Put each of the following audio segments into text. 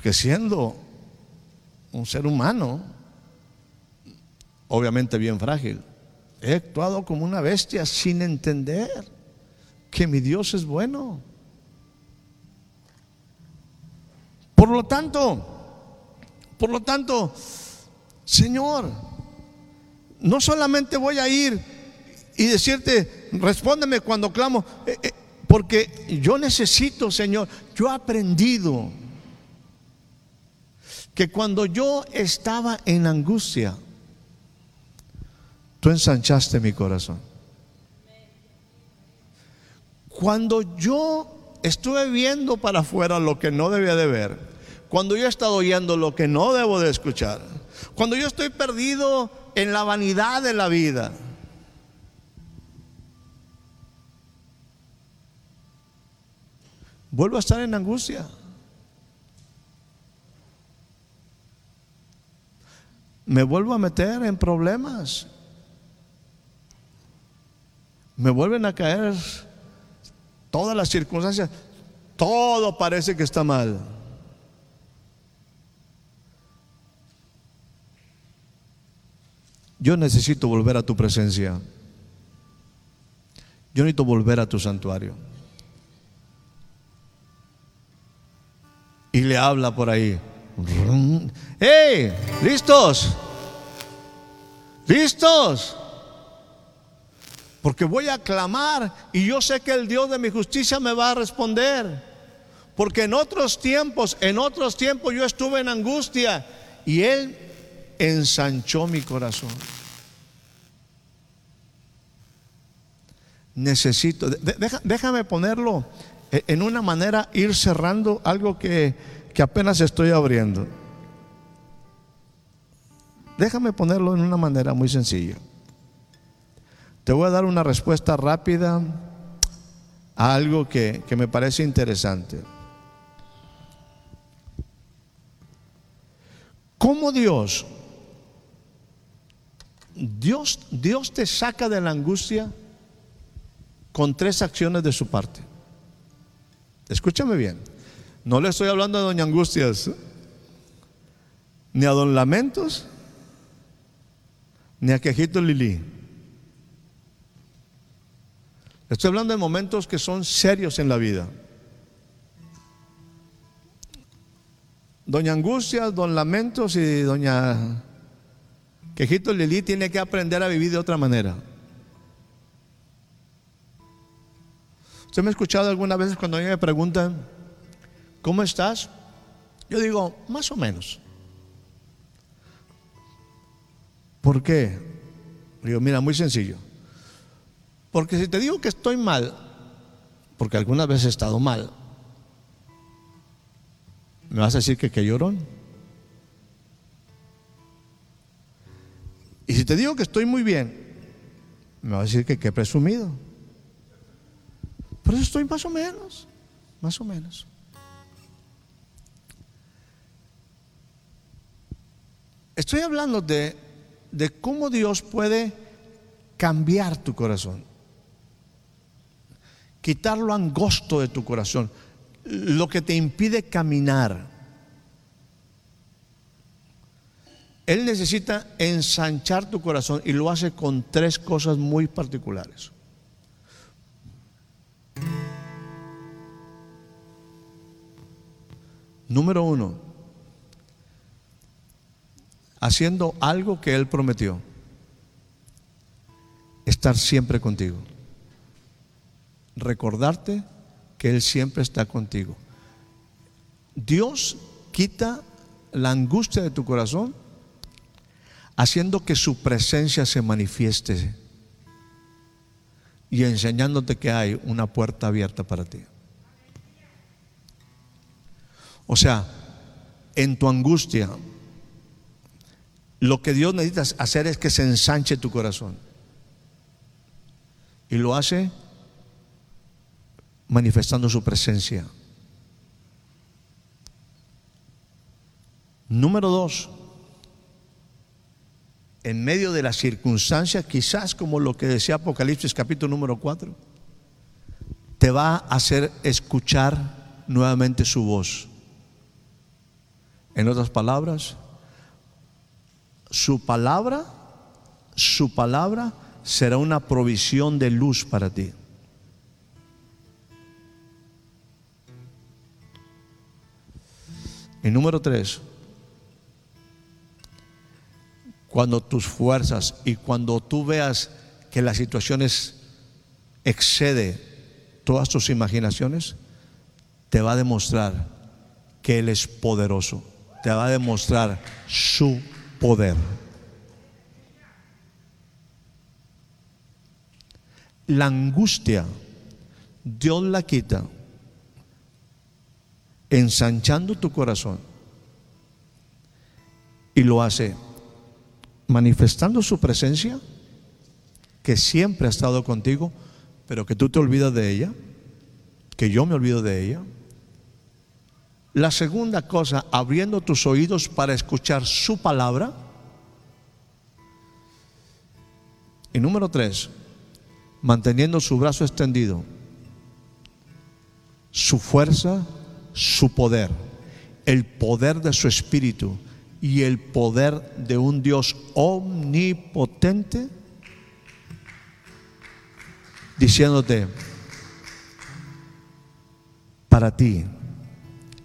Porque siendo un ser humano, obviamente bien frágil, he actuado como una bestia sin entender que mi Dios es bueno. Por lo tanto, por lo tanto, Señor, no solamente voy a ir y decirte, respóndeme cuando clamo, eh, eh, porque yo necesito, Señor, yo he aprendido que cuando yo estaba en angustia, tú ensanchaste mi corazón. Cuando yo estuve viendo para afuera lo que no debía de ver, cuando yo he estado oyendo lo que no debo de escuchar, cuando yo estoy perdido en la vanidad de la vida, vuelvo a estar en angustia. Me vuelvo a meter en problemas. Me vuelven a caer todas las circunstancias. Todo parece que está mal. Yo necesito volver a tu presencia. Yo necesito volver a tu santuario. Y le habla por ahí. ¡Hey! ¿Listos? ¿Listos? Porque voy a clamar y yo sé que el Dios de mi justicia me va a responder. Porque en otros tiempos, en otros tiempos yo estuve en angustia y Él ensanchó mi corazón. Necesito, déjame ponerlo en una manera, ir cerrando algo que que apenas estoy abriendo. Déjame ponerlo en una manera muy sencilla. Te voy a dar una respuesta rápida a algo que, que me parece interesante. ¿Cómo Dios, Dios, Dios te saca de la angustia con tres acciones de su parte? Escúchame bien. No le estoy hablando a doña Angustias, ni a don Lamentos, ni a Quejito Lili. Estoy hablando de momentos que son serios en la vida. Doña Angustias, don Lamentos y doña Quejito Lili tiene que aprender a vivir de otra manera. ¿Usted me ha escuchado algunas veces cuando a mí me preguntan, ¿cómo estás? Yo digo, más o menos. ¿Por qué? Digo, mira, muy sencillo. Porque si te digo que estoy mal, porque algunas veces he estado mal, me vas a decir que qué llorón. Y si te digo que estoy muy bien, me vas a decir que qué presumido. Pero estoy más o menos, más o menos. Estoy hablando de, de cómo Dios puede cambiar tu corazón, quitar lo angosto de tu corazón, lo que te impide caminar. Él necesita ensanchar tu corazón y lo hace con tres cosas muy particulares. Número uno, haciendo algo que Él prometió. Estar siempre contigo. Recordarte que Él siempre está contigo. Dios quita la angustia de tu corazón haciendo que su presencia se manifieste y enseñándote que hay una puerta abierta para ti. O sea, en tu angustia, lo que Dios necesita hacer es que se ensanche tu corazón. Y lo hace manifestando su presencia. Número dos, en medio de las circunstancias, quizás como lo que decía Apocalipsis capítulo número 4, te va a hacer escuchar nuevamente su voz. En otras palabras, su palabra, su palabra será una provisión de luz para ti. Y número tres, cuando tus fuerzas y cuando tú veas que las situaciones excede todas tus imaginaciones, te va a demostrar que Él es poderoso, te va a demostrar su poder. La angustia, Dios la quita ensanchando tu corazón y lo hace manifestando su presencia, que siempre ha estado contigo, pero que tú te olvidas de ella, que yo me olvido de ella. La segunda cosa, abriendo tus oídos para escuchar su palabra. Y número tres, manteniendo su brazo extendido, su fuerza, su poder, el poder de su espíritu y el poder de un Dios omnipotente, diciéndote, para ti,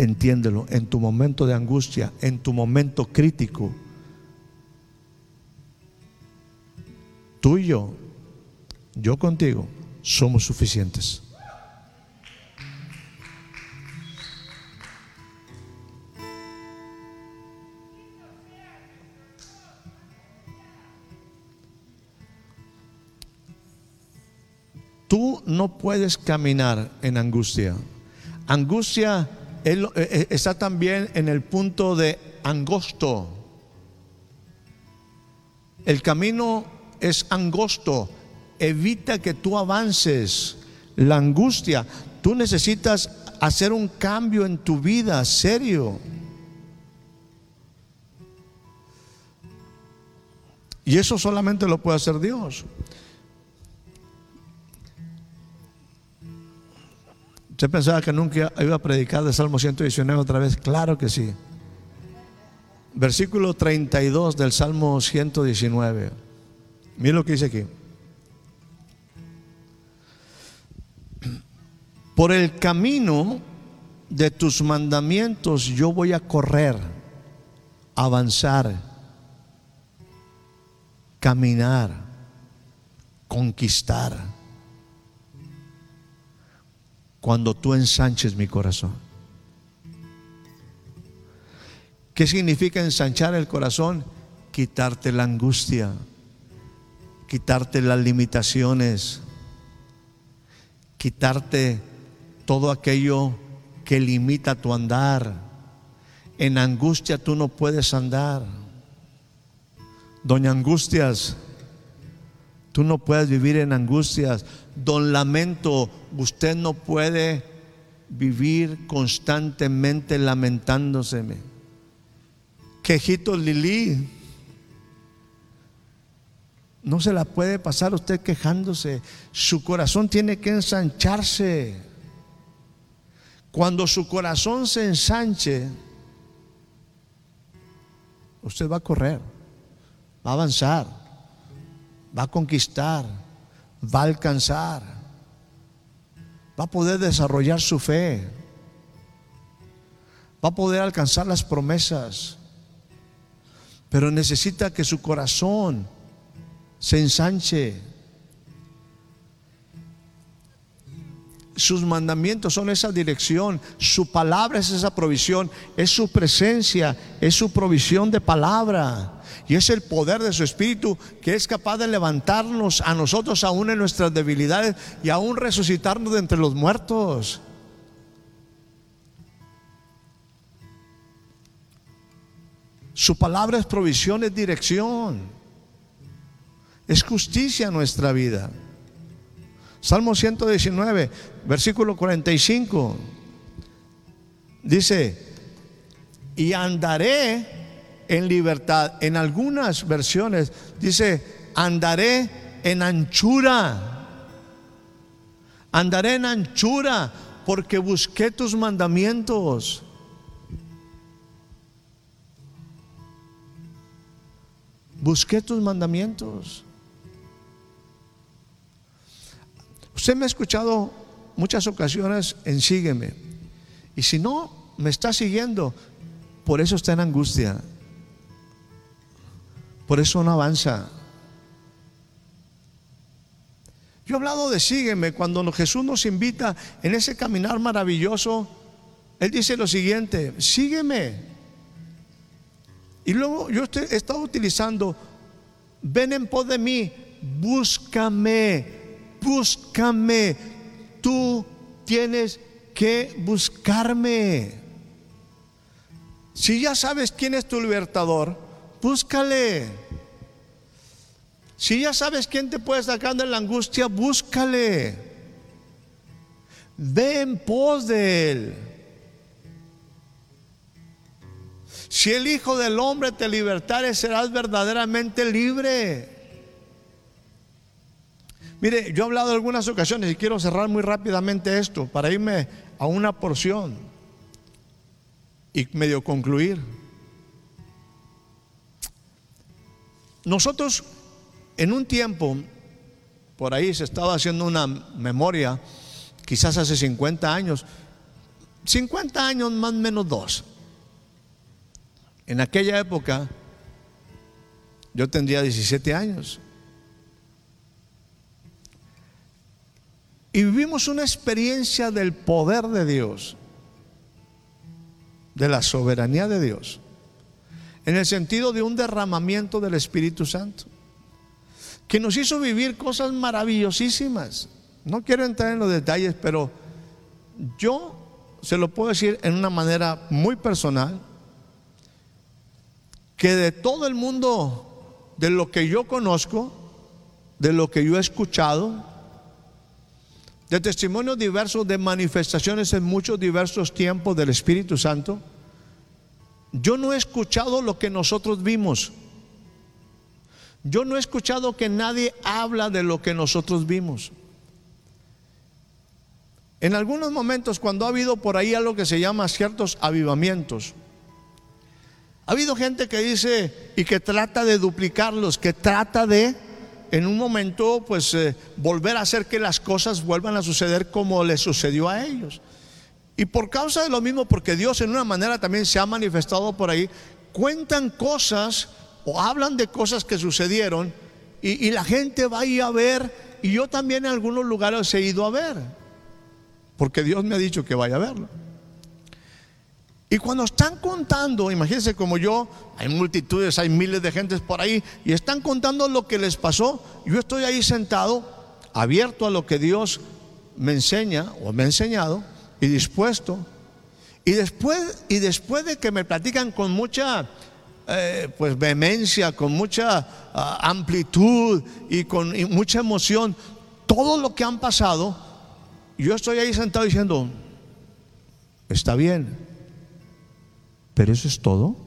entiéndelo, en tu momento de angustia, en tu momento crítico, tú y yo, yo contigo, somos suficientes. Tú no puedes caminar en angustia. Angustia eh, eh, está también en el punto de angosto. El camino es angosto. Evita que tú avances. La angustia. Tú necesitas hacer un cambio en tu vida, serio. Y eso solamente lo puede hacer Dios. ¿Usted pensaba que nunca iba a predicar de Salmo 119 otra vez? Claro que sí. Versículo 32 del Salmo 119. Mira lo que dice aquí. Por el camino de tus mandamientos yo voy a correr, avanzar, caminar, conquistar cuando tú ensanches mi corazón. ¿Qué significa ensanchar el corazón? Quitarte la angustia, quitarte las limitaciones, quitarte todo aquello que limita tu andar. En angustia tú no puedes andar. Doña Angustias, tú no puedes vivir en angustias. Don Lamento, usted no puede vivir constantemente lamentándose. Quejito Lili, no se la puede pasar usted quejándose. Su corazón tiene que ensancharse. Cuando su corazón se ensanche, usted va a correr, va a avanzar, va a conquistar va a alcanzar, va a poder desarrollar su fe, va a poder alcanzar las promesas, pero necesita que su corazón se ensanche. Sus mandamientos son esa dirección, su palabra es esa provisión, es su presencia, es su provisión de palabra. Y es el poder de su espíritu que es capaz de levantarnos a nosotros aún en nuestras debilidades y aún resucitarnos de entre los muertos. Su palabra es provisión, es dirección. Es justicia en nuestra vida. Salmo 119, versículo 45. Dice, y andaré en libertad. En algunas versiones dice, andaré en anchura. Andaré en anchura porque busqué tus mandamientos. Busqué tus mandamientos. Usted me ha escuchado muchas ocasiones en Sígueme. Y si no me está siguiendo, por eso está en angustia. Por eso no avanza. Yo he hablado de sígueme cuando Jesús nos invita en ese caminar maravilloso. Él dice lo siguiente, sígueme. Y luego yo he estado utilizando, ven en pos de mí, búscame búscame. Tú tienes que buscarme. Si ya sabes quién es tu libertador, búscale. Si ya sabes quién te puede sacar de la angustia, búscale. Ve en pos de él. Si el Hijo del Hombre te libertare, serás verdaderamente libre. Mire, yo he hablado en algunas ocasiones y quiero cerrar muy rápidamente esto para irme a una porción y medio concluir. Nosotros en un tiempo, por ahí se estaba haciendo una memoria, quizás hace 50 años, 50 años más o menos dos. En aquella época yo tendría 17 años. Y vivimos una experiencia del poder de Dios, de la soberanía de Dios, en el sentido de un derramamiento del Espíritu Santo, que nos hizo vivir cosas maravillosísimas. No quiero entrar en los detalles, pero yo se lo puedo decir en una manera muy personal, que de todo el mundo, de lo que yo conozco, de lo que yo he escuchado, de testimonios diversos, de manifestaciones en muchos diversos tiempos del Espíritu Santo, yo no he escuchado lo que nosotros vimos. Yo no he escuchado que nadie habla de lo que nosotros vimos. En algunos momentos, cuando ha habido por ahí algo que se llama ciertos avivamientos, ha habido gente que dice y que trata de duplicarlos, que trata de en un momento pues eh, volver a hacer que las cosas vuelvan a suceder como les sucedió a ellos. Y por causa de lo mismo, porque Dios en una manera también se ha manifestado por ahí, cuentan cosas o hablan de cosas que sucedieron y, y la gente va a ir a ver y yo también en algunos lugares he ido a ver, porque Dios me ha dicho que vaya a verlo. Y cuando están contando, imagínense como yo, hay multitudes, hay miles de gentes por ahí, y están contando lo que les pasó, yo estoy ahí sentado, abierto a lo que Dios me enseña o me ha enseñado, y dispuesto. Y después, y después de que me platican con mucha eh, pues vehemencia, con mucha ah, amplitud y con mucha emoción, todo lo que han pasado, yo estoy ahí sentado diciendo, está bien pero eso es todo.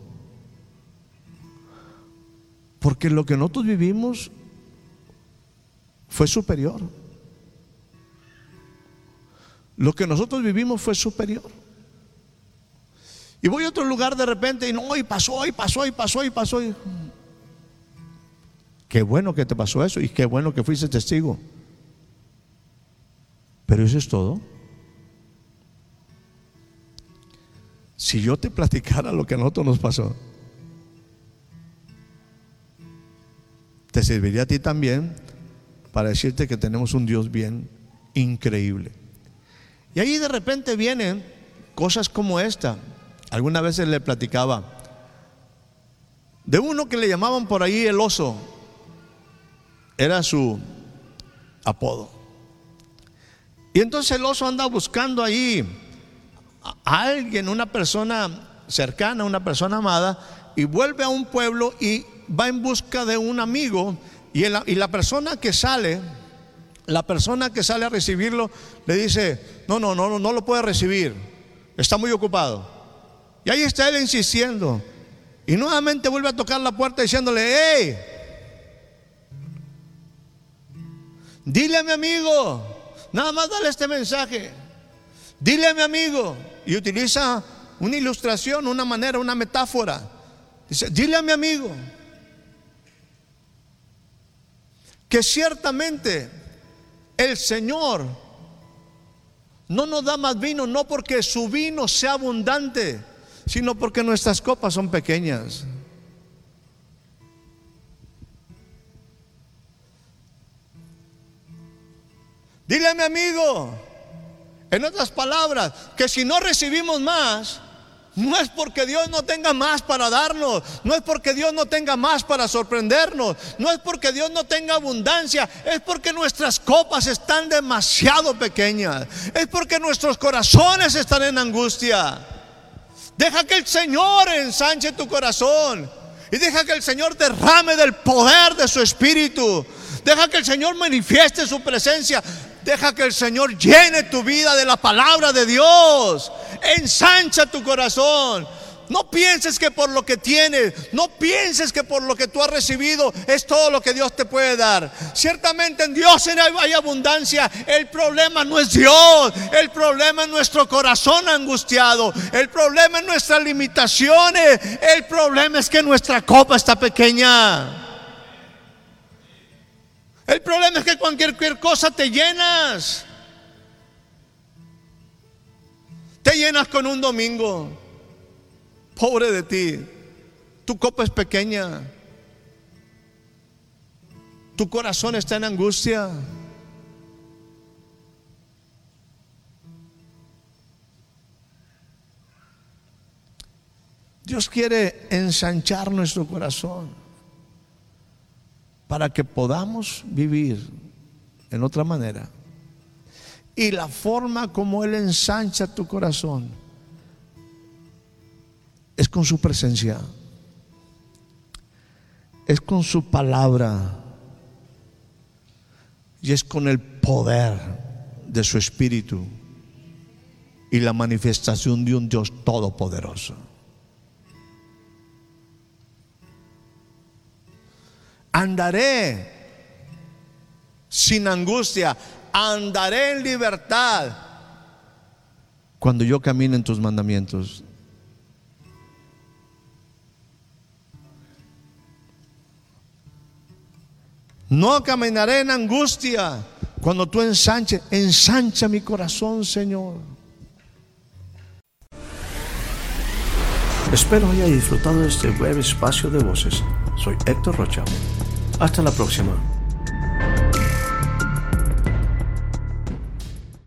Porque lo que nosotros vivimos fue superior. Lo que nosotros vivimos fue superior. Y voy a otro lugar de repente y no, y pasó, y pasó, y pasó, y pasó. Qué bueno que te pasó eso y qué bueno que fuiste testigo. Pero eso es todo. Si yo te platicara lo que a nosotros nos pasó, te serviría a ti también para decirte que tenemos un Dios bien increíble. Y ahí de repente vienen cosas como esta. Algunas veces le platicaba de uno que le llamaban por ahí el oso. Era su apodo. Y entonces el oso anda buscando ahí alguien, una persona cercana, una persona amada, y vuelve a un pueblo y va en busca de un amigo. Y, y la persona que sale, la persona que sale a recibirlo, le dice, no, no, no, no lo puede recibir, está muy ocupado. Y ahí está él insistiendo. Y nuevamente vuelve a tocar la puerta diciéndole, hey, dile a mi amigo, nada más dale este mensaje, dile a mi amigo. Y utiliza una ilustración, una manera, una metáfora. Dice, dile a mi amigo que ciertamente el Señor no nos da más vino, no porque su vino sea abundante, sino porque nuestras copas son pequeñas. Dile a mi amigo, en otras palabras, que si no recibimos más, no es porque Dios no tenga más para darnos, no es porque Dios no tenga más para sorprendernos, no es porque Dios no tenga abundancia, es porque nuestras copas están demasiado pequeñas, es porque nuestros corazones están en angustia. Deja que el Señor ensanche tu corazón y deja que el Señor derrame del poder de su espíritu. Deja que el Señor manifieste su presencia. Deja que el Señor llene tu vida de la palabra de Dios. Ensancha tu corazón. No pienses que por lo que tienes, no pienses que por lo que tú has recibido es todo lo que Dios te puede dar. Ciertamente en Dios hay abundancia. El problema no es Dios, el problema es nuestro corazón angustiado. El problema es nuestras limitaciones. El problema es que nuestra copa está pequeña. El problema es que cualquier cosa te llenas. Te llenas con un domingo. Pobre de ti. Tu copa es pequeña. Tu corazón está en angustia. Dios quiere ensanchar nuestro corazón para que podamos vivir en otra manera. Y la forma como Él ensancha tu corazón es con su presencia, es con su palabra y es con el poder de su espíritu y la manifestación de un Dios todopoderoso. Andaré sin angustia, andaré en libertad cuando yo camine en tus mandamientos. No caminaré en angustia cuando tú ensanches, ensancha mi corazón, Señor. Espero haya disfrutado de este breve espacio de voces. Soy Héctor Rocha. Hasta la próxima.